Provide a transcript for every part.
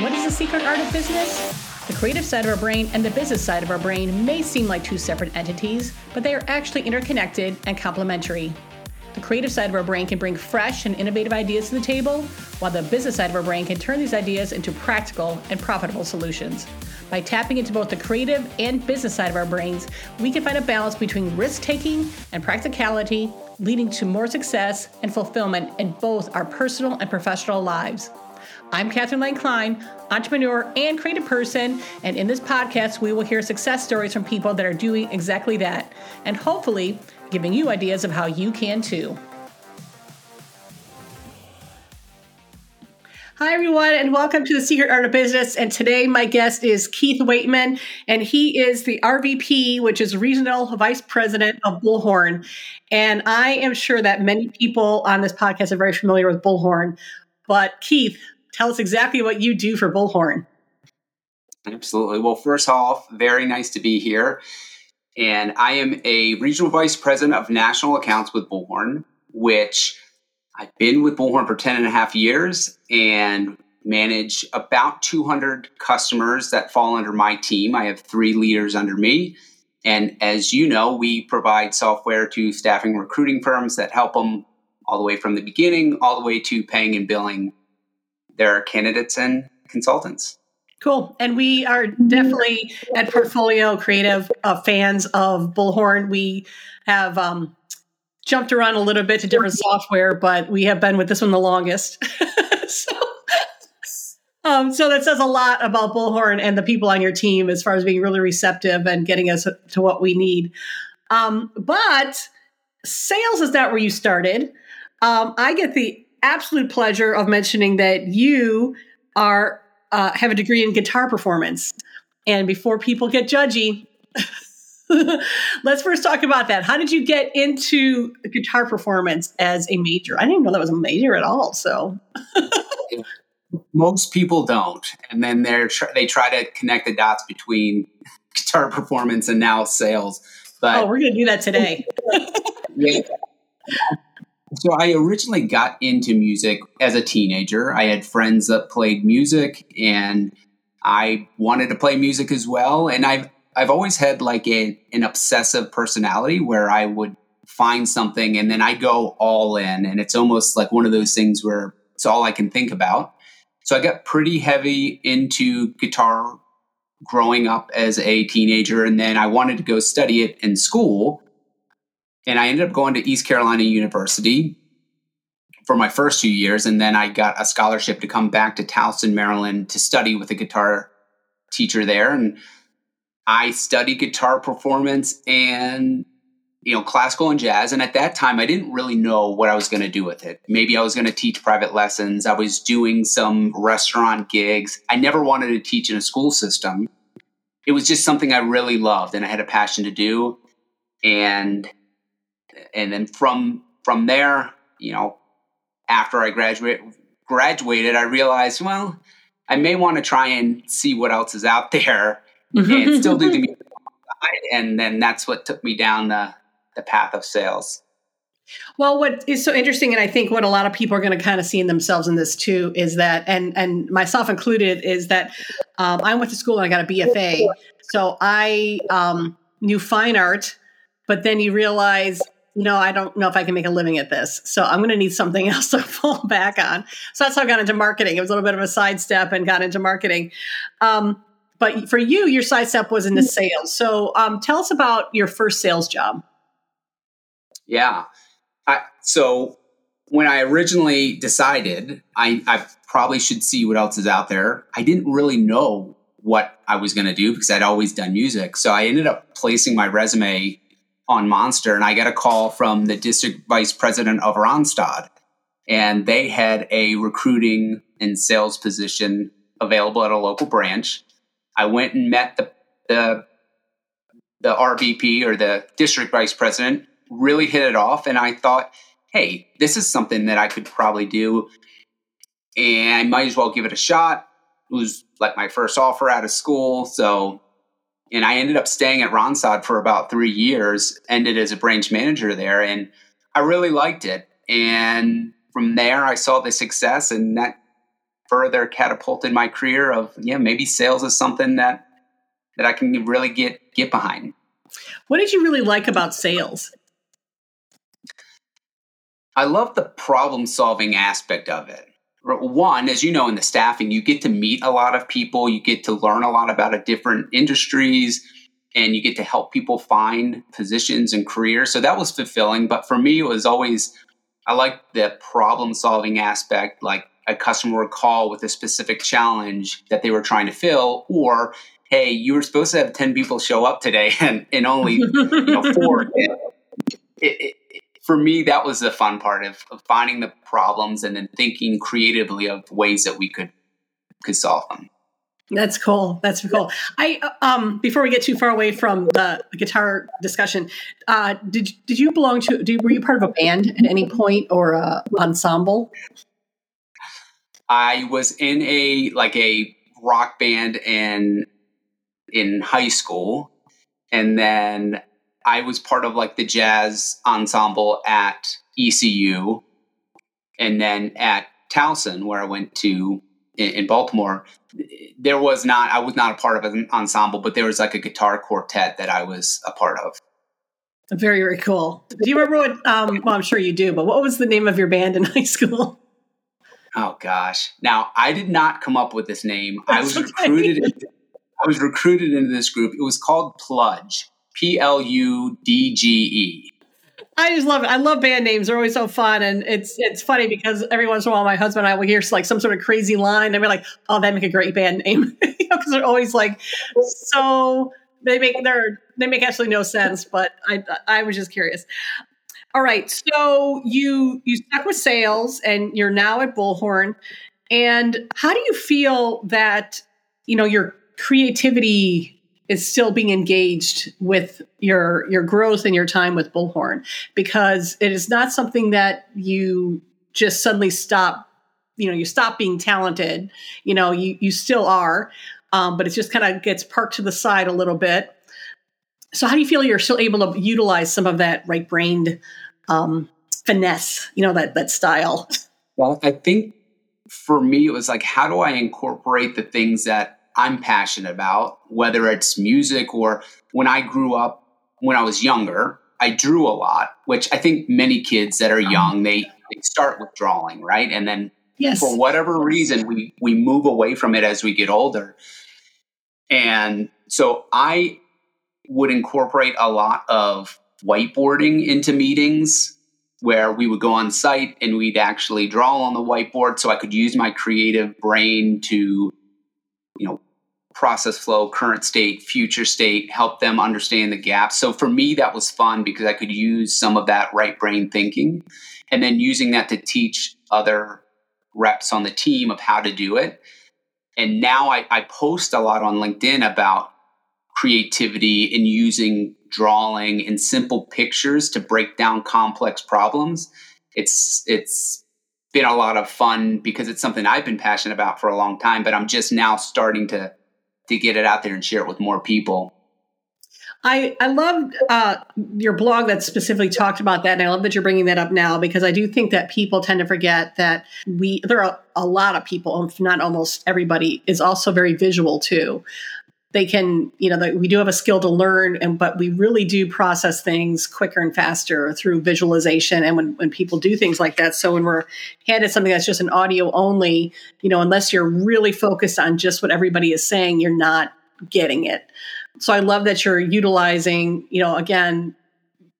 What is the secret art of business? The creative side of our brain and the business side of our brain may seem like two separate entities, but they are actually interconnected and complementary. The creative side of our brain can bring fresh and innovative ideas to the table, while the business side of our brain can turn these ideas into practical and profitable solutions. By tapping into both the creative and business side of our brains, we can find a balance between risk taking and practicality, leading to more success and fulfillment in both our personal and professional lives. I'm Catherine Lane Klein, entrepreneur and creative person, and in this podcast, we will hear success stories from people that are doing exactly that, and hopefully giving you ideas of how you can too. Hi, everyone, and welcome to the Secret Art of Business. And today, my guest is Keith Weightman, and he is the RVP, which is Regional Vice President of Bullhorn. And I am sure that many people on this podcast are very familiar with Bullhorn. But, Keith, tell us exactly what you do for Bullhorn. Absolutely. Well, first off, very nice to be here. And I am a regional vice president of national accounts with Bullhorn, which I've been with Bullhorn for 10 and a half years and manage about 200 customers that fall under my team. I have three leaders under me. And as you know, we provide software to staffing recruiting firms that help them all the way from the beginning, all the way to paying and billing their candidates and consultants. Cool. And we are definitely at Portfolio Creative uh, fans of Bullhorn. We have um, jumped around a little bit to different software, but we have been with this one the longest. so, um, so that says a lot about Bullhorn and the people on your team as far as being really receptive and getting us to what we need. Um, but sales is not where you started. Um, I get the absolute pleasure of mentioning that you are uh, have a degree in guitar performance. And before people get judgy, let's first talk about that. How did you get into guitar performance as a major? I didn't even know that was a major at all. So. Most people don't, and then they're they try to connect the dots between guitar performance and now sales. But oh, we're going to do that today. yeah. So I originally got into music as a teenager. I had friends that played music and I wanted to play music as well. And I've I've always had like a an obsessive personality where I would find something and then I go all in. And it's almost like one of those things where it's all I can think about. So I got pretty heavy into guitar growing up as a teenager. And then I wanted to go study it in school. And I ended up going to East Carolina University for my first two years. And then I got a scholarship to come back to Towson, Maryland to study with a guitar teacher there. And I studied guitar performance and you know classical and jazz and at that time i didn't really know what i was going to do with it. Maybe i was going to teach private lessons. I was doing some restaurant gigs. I never wanted to teach in a school system. It was just something i really loved and i had a passion to do. And and then from from there, you know, after I graduate graduated, I realized, well, I may want to try and see what else is out there and still do the music. And then that's what took me down the the path of sales. Well, what is so interesting, and I think what a lot of people are going to kind of see in themselves in this too, is that, and and myself included, is that um, I went to school and I got a BFA, so I um, knew fine art, but then you realize no, I don't know if I can make a living at this. So I'm going to need something else to fall back on. So that's how I got into marketing. It was a little bit of a sidestep and got into marketing. Um, but for you, your sidestep was into sales. So um, tell us about your first sales job. Yeah. I, so when I originally decided I, I probably should see what else is out there, I didn't really know what I was going to do because I'd always done music. So I ended up placing my resume on Monster, and I got a call from the district vice president of Randstad, and they had a recruiting and sales position available at a local branch. I went and met the the the RVP or the district vice president. Really hit it off, and I thought, hey, this is something that I could probably do, and I might as well give it a shot. It was like my first offer out of school, so and I ended up staying at Randstad for about three years, ended as a branch manager there, and I really liked it. And from there, I saw the success, and that further catapulted my career. Of yeah, maybe sales is something that that I can really get get behind. What did you really like about sales? I love the problem solving aspect of it one, as you know, in the staffing, you get to meet a lot of people, you get to learn a lot about a different industries, and you get to help people find positions and careers. So that was fulfilling. But for me, it was always, I like the problem solving aspect, like a customer would call with a specific challenge that they were trying to fill, or hey, you were supposed to have 10 people show up today and, and only you know, four. It, it, for me, that was the fun part of, of finding the problems and then thinking creatively of ways that we could could solve them. That's cool. That's cool. I um before we get too far away from the guitar discussion, uh, did did you belong to? Did, were you part of a band at any point or a ensemble? I was in a like a rock band in in high school, and then I was part of like the jazz ensemble at ECU, and then at Towson, where I went to in, in, Baltimore. There was not, I was not a part of an ensemble, but there was like a guitar quartet that I was a part of. Very, very cool. Do you remember what? Um, well, I'm sure you do, but what was the name of your band in high school? Oh gosh! Now I did not come up with this name. That's I was okay. recruited. Into, I was recruited into this group. It was called Pludge. P L U D G E. I just love it. I love band names. They're always so fun. And it's it's funny because every once in a while my husband and I will hear like some sort of crazy line and we're like, oh, that make a great band name. you know, because they're always like so they make they're they make absolutely no sense, but I I was just curious. All right. So you you stuck with sales and you're now at Bullhorn. And how do you feel that, you know, your creativity is still being engaged with your your growth and your time with bullhorn because it is not something that you just suddenly stop you know you stop being talented you know you you still are um, but it just kind of gets parked to the side a little bit so how do you feel you're still able to utilize some of that right brained um, finesse you know that that style well i think for me it was like how do i incorporate the things that I'm passionate about, whether it's music or when I grew up, when I was younger, I drew a lot, which I think many kids that are young, they, they start with drawing, right? And then yes. for whatever reason, we, we move away from it as we get older. And so I would incorporate a lot of whiteboarding into meetings where we would go on site and we'd actually draw on the whiteboard. So I could use my creative brain to you know process flow current state future state help them understand the gaps so for me that was fun because i could use some of that right brain thinking and then using that to teach other reps on the team of how to do it. And now I, I post a lot on linkedin about creativity in using drawing and simple pictures to break down complex problems it's it's been a lot of fun because it's something I've been passionate about for a long time, but I'm just now starting to to get it out there and share it with more people. I I love uh, your blog that specifically talked about that, and I love that you're bringing that up now because I do think that people tend to forget that we there are a lot of people, if not almost everybody, is also very visual too they can you know we do have a skill to learn and but we really do process things quicker and faster through visualization. And when, when people do things like that so when we're handed something that's just an audio only you know unless you're really focused on just what everybody is saying you're not getting it. So i love that you're utilizing you know again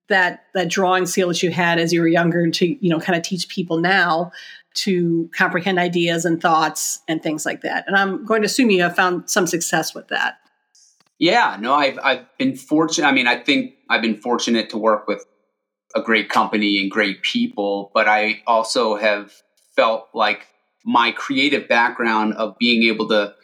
that that drawing skill that you had as you were younger to you know kind of teach people now to comprehend ideas and thoughts and things like that. And I'm going to assume you have found some success with that. Yeah, no, I've I've been fortunate. I mean, I think I've been fortunate to work with a great company and great people, but I also have felt like my creative background of being able to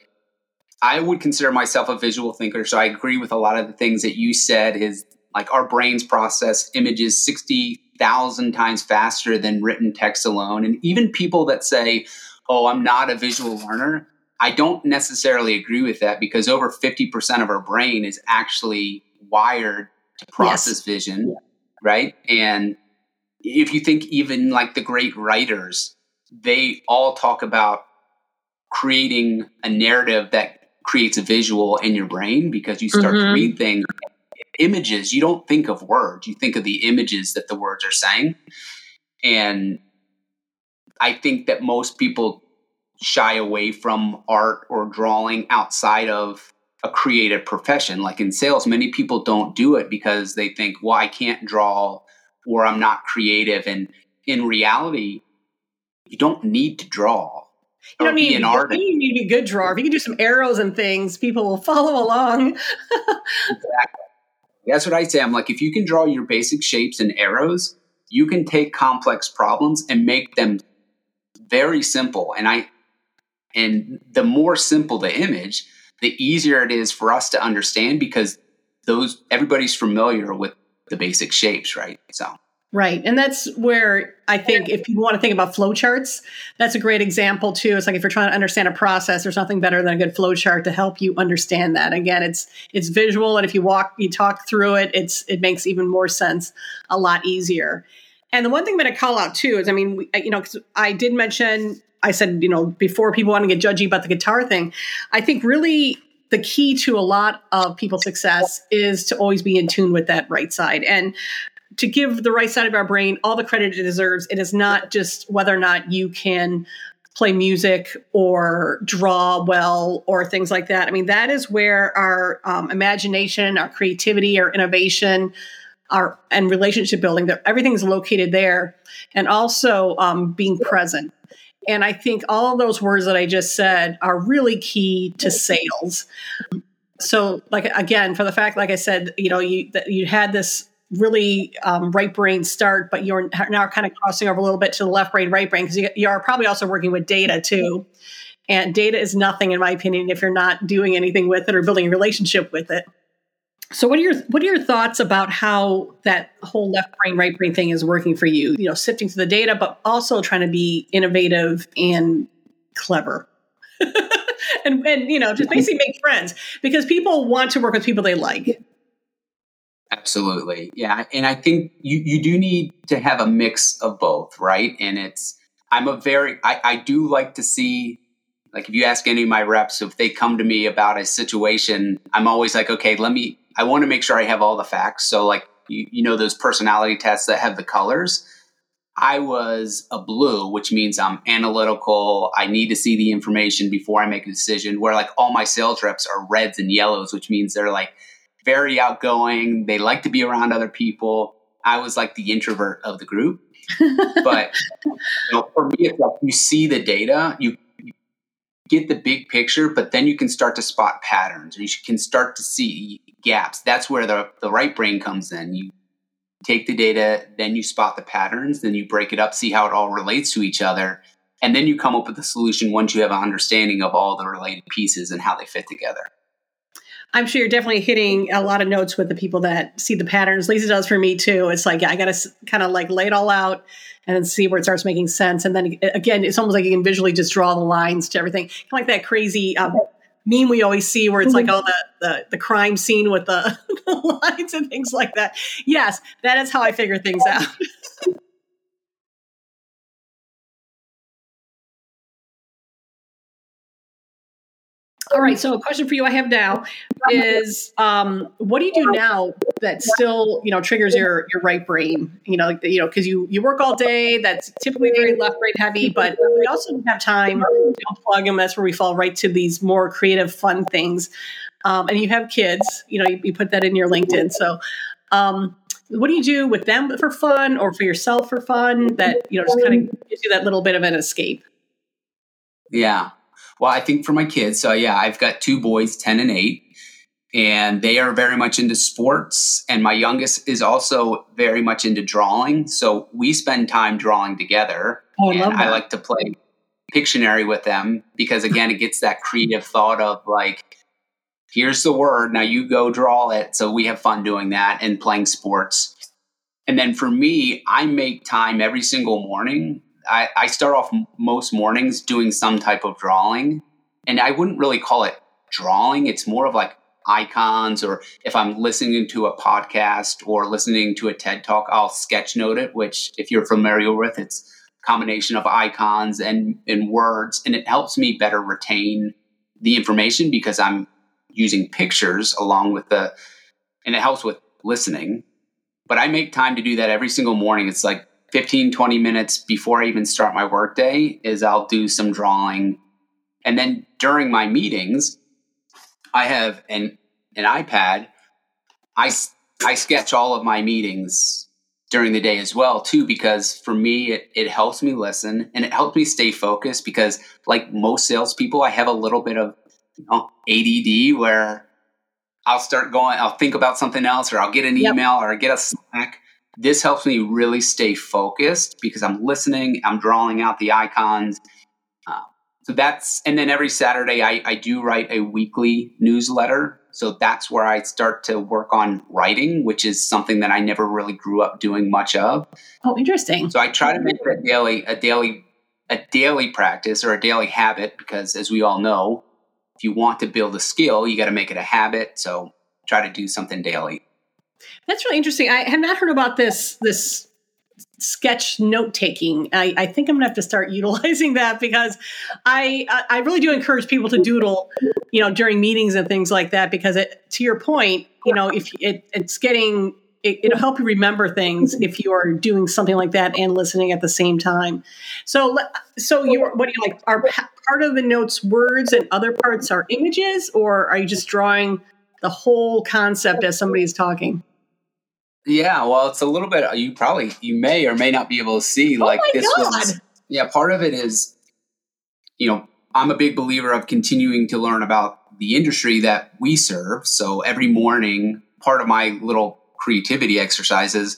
I would consider myself a visual thinker, so I agree with a lot of the things that you said is like our brains process images 60,000 times faster than written text alone and even people that say, "Oh, I'm not a visual learner." I don't necessarily agree with that because over 50% of our brain is actually wired to process yes. vision, right? And if you think even like the great writers, they all talk about creating a narrative that creates a visual in your brain because you start mm-hmm. to read things images you don't think of words you think of the images that the words are saying and i think that most people shy away from art or drawing outside of a creative profession like in sales many people don't do it because they think well i can't draw or i'm not creative and in reality you don't need to draw you don't need, an artist. You need to be a good drawer. If you can do some arrows and things, people will follow along. exactly. That's what I say. I'm like, if you can draw your basic shapes and arrows, you can take complex problems and make them very simple. And I, and the more simple the image, the easier it is for us to understand because those everybody's familiar with the basic shapes, right? So Right. And that's where I think if you want to think about flowcharts, that's a great example too. It's like if you're trying to understand a process, there's nothing better than a good flowchart to help you understand that. Again, it's it's visual and if you walk you talk through it, it's it makes even more sense a lot easier. And the one thing I'm going to call out too is I mean, you know, cuz I did mention I said, you know, before people want to get judgy about the guitar thing, I think really the key to a lot of people's success is to always be in tune with that right side. And to give the right side of our brain all the credit it deserves. It is not just whether or not you can play music or draw well or things like that. I mean, that is where our um, imagination, our creativity, our innovation, our and relationship building, that everything's located there, and also um, being present. And I think all those words that I just said are really key to sales. So, like again, for the fact, like I said, you know, you that you had this really um, right brain start, but you're now kind of crossing over a little bit to the left brain, right brain, because you, you are probably also working with data too. And data is nothing, in my opinion, if you're not doing anything with it or building a relationship with it. So, what are your what are your thoughts about how that whole left brain, right brain thing is working for you? You know, sifting through the data, but also trying to be innovative and clever. and and you know just basically make friends because people want to work with people they like Absolutely. Yeah. And I think you, you do need to have a mix of both, right? And it's, I'm a very, I, I do like to see, like if you ask any of my reps, if they come to me about a situation, I'm always like, okay, let me, I want to make sure I have all the facts. So like, you, you know, those personality tests that have the colors. I was a blue, which means I'm analytical. I need to see the information before I make a decision. Where like all my sales reps are reds and yellows, which means they're like, very outgoing. They like to be around other people. I was like the introvert of the group. but you know, for me, it's like you see the data, you, get the big picture, but then you can start to spot patterns or you can start to see gaps. That's where the, the right brain comes in. You take the data, then you spot the patterns, then you break it up, see how it all relates to each other. And then you come up with a solution once you have an understanding of all the related pieces and how they fit together. I'm sure you're definitely hitting a lot of notes with the people that see the patterns. Lisa does for me too. It's like, yeah, I got to kind of like lay it all out and then see where it starts making sense. And then again, it's almost like you can visually just draw the lines to everything. Kind of like that crazy um, meme we always see where it's like all the, the, the crime scene with the, the lines and things like that. Yes, that is how I figure things out. All right. So a question for you I have now is um, what do you do now that still, you know, triggers your your right brain? You know, you know, because you you work all day. That's typically very left brain heavy, but we also have time to plug them. That's where we fall right to these more creative, fun things. Um, and you have kids. You know, you, you, put that in your LinkedIn. So. Um, what do you do with them for fun or for yourself for fun that you know just kind of gives you that little bit of an escape yeah well, I think for my kids, so yeah, I've got two boys, 10 and 8, and they are very much into sports. And my youngest is also very much into drawing. So we spend time drawing together. Oh, I, and I like to play Pictionary with them because, again, it gets that creative thought of like, here's the word, now you go draw it. So we have fun doing that and playing sports. And then for me, I make time every single morning I, I start off most mornings doing some type of drawing and I wouldn't really call it drawing. It's more of like icons, or if I'm listening to a podcast or listening to a TED talk, I'll sketch note it, which, if you're familiar with, it's a combination of icons and, and words, and it helps me better retain the information because I'm using pictures along with the, and it helps with listening. But I make time to do that every single morning. It's like 15, 20 minutes before I even start my workday is I'll do some drawing. And then during my meetings, I have an, an iPad. I, I sketch all of my meetings during the day as well too because for me it, it helps me listen and it helps me stay focused because like most salespeople i have a little bit of you know, add where i'll start going i'll think about something else or i'll get an yep. email or I get a slack this helps me really stay focused because i'm listening i'm drawing out the icons uh, so that's and then every saturday I, I do write a weekly newsletter so that's where I start to work on writing, which is something that I never really grew up doing much of. Oh, interesting. So I try to make it a daily, a daily, a daily practice or a daily habit because, as we all know, if you want to build a skill, you got to make it a habit. So try to do something daily. That's really interesting. I have not heard about this this sketch note taking. I, I, think I'm gonna have to start utilizing that because I I really do encourage people to doodle, you know, during meetings and things like that. Because it, to your point, you know, if it, it's getting it, will help you remember things if you are doing something like that and listening at the same time. So, so you what do you like? Are part of the notes words and other parts are images, or are you just drawing the whole concept as somebody is talking? Yeah, well, it's a little bit. You probably you may or may not be able to see. Oh like this God. was. Yeah, part of it is, you know, I'm a big believer of continuing to learn about the industry that we serve. So every morning, part of my little creativity exercises,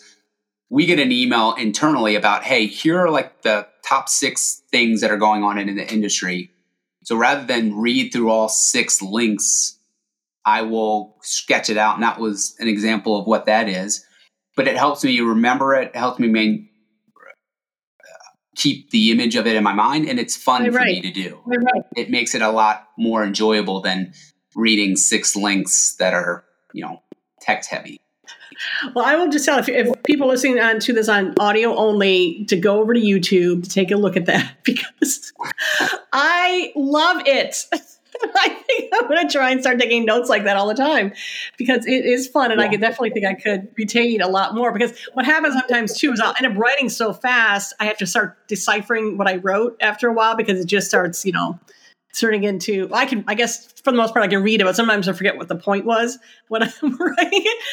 we get an email internally about, hey, here are like the top six things that are going on in the industry. So rather than read through all six links, I will sketch it out. And that was an example of what that is but it helps me remember it. It helps me main, keep the image of it in my mind, and it's fun right, for right. me to do. Right. It makes it a lot more enjoyable than reading six links that are you know text heavy. Well, I will just tell if, if people listening on to this on audio only to go over to YouTube to take a look at that because I love it. I think I'm going to try and start taking notes like that all the time because it is fun, and yeah. I could definitely think I could retain a lot more. Because what happens sometimes too is I'll end up writing so fast, I have to start deciphering what I wrote after a while because it just starts, you know, turning into. I can, I guess, for the most part, I can read it, but sometimes I forget what the point was when I'm writing it.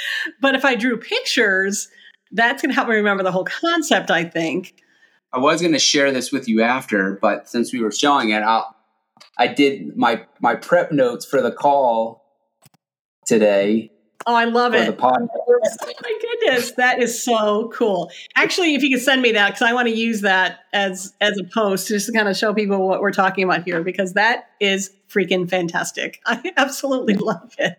But if I drew pictures, that's going to help me remember the whole concept. I think. I was going to share this with you after, but since we were showing it, I'll I did my my prep notes for the call today. Oh, I love it. oh my goodness, that is so cool. Actually, if you could send me that because I want to use that as as a post just to kind of show people what we're talking about here because that is freaking fantastic. I absolutely love it.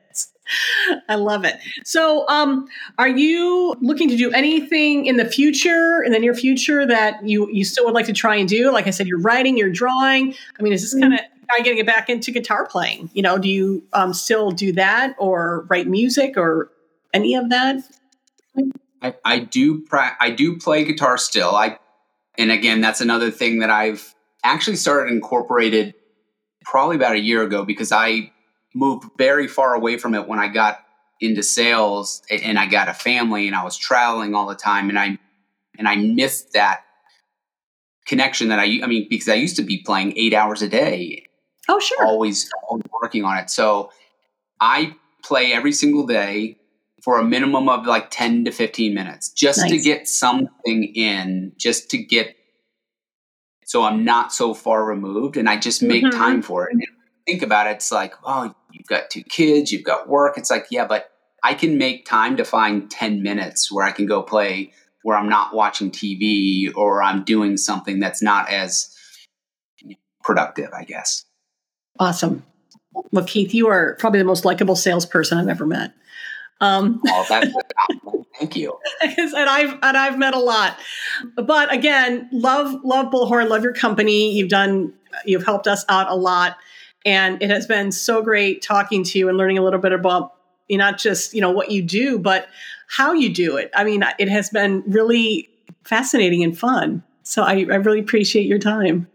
I love it. So, um, are you looking to do anything in the future, in the near future, that you you still would like to try and do? Like I said, you're writing, you're drawing. I mean, is this kind of are you getting back into guitar playing? You know, do you um, still do that, or write music, or any of that? I, I do. Pra- I do play guitar still. I, and again, that's another thing that I've actually started incorporated probably about a year ago because I moved very far away from it when I got into sales and I got a family and I was traveling all the time and I and I missed that connection that I I mean because I used to be playing 8 hours a day. Oh sure. Always, always working on it. So I play every single day for a minimum of like 10 to 15 minutes just nice. to get something in, just to get so I'm not so far removed and I just make mm-hmm. time for it. And think about it, it's like, oh, you've got two kids, you've got work. It's like, yeah, but I can make time to find 10 minutes where I can go play where I'm not watching TV or I'm doing something that's not as productive, I guess. Awesome. Well, Keith, you are probably the most likable salesperson I've ever met. Um, oh, that's thank you. and I've and I've met a lot, but again, love love Bullhorn, love your company. You've done you've helped us out a lot And it has been so great talking to you and learning a little bit about you not just you know what you do, but how you do it. I mean, it has been really fascinating and fun. So I, I really appreciate your time.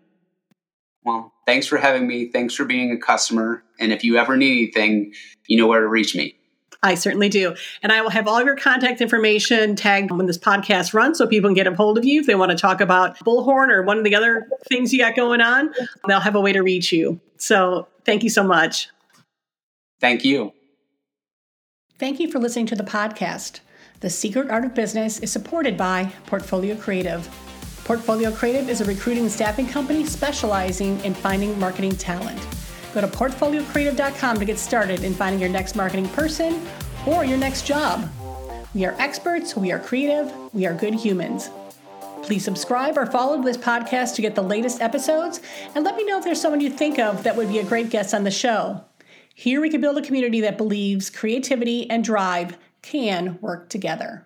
Well, thanks for having me. Thanks for being a customer. And if you ever need anything, you know where to reach me. I certainly do. And I will have all of your contact information tagged when this podcast runs so people can get a hold of you if they want to talk about Bullhorn or one of the other things you got going on. They'll have a way to reach you. So thank you so much. Thank you. Thank you for listening to the podcast. The Secret Art of Business is supported by Portfolio Creative. Portfolio Creative is a recruiting and staffing company specializing in finding marketing talent. Go to portfoliocreative.com to get started in finding your next marketing person or your next job. We are experts, we are creative, we are good humans. Please subscribe or follow this podcast to get the latest episodes and let me know if there's someone you think of that would be a great guest on the show. Here we can build a community that believes creativity and drive can work together.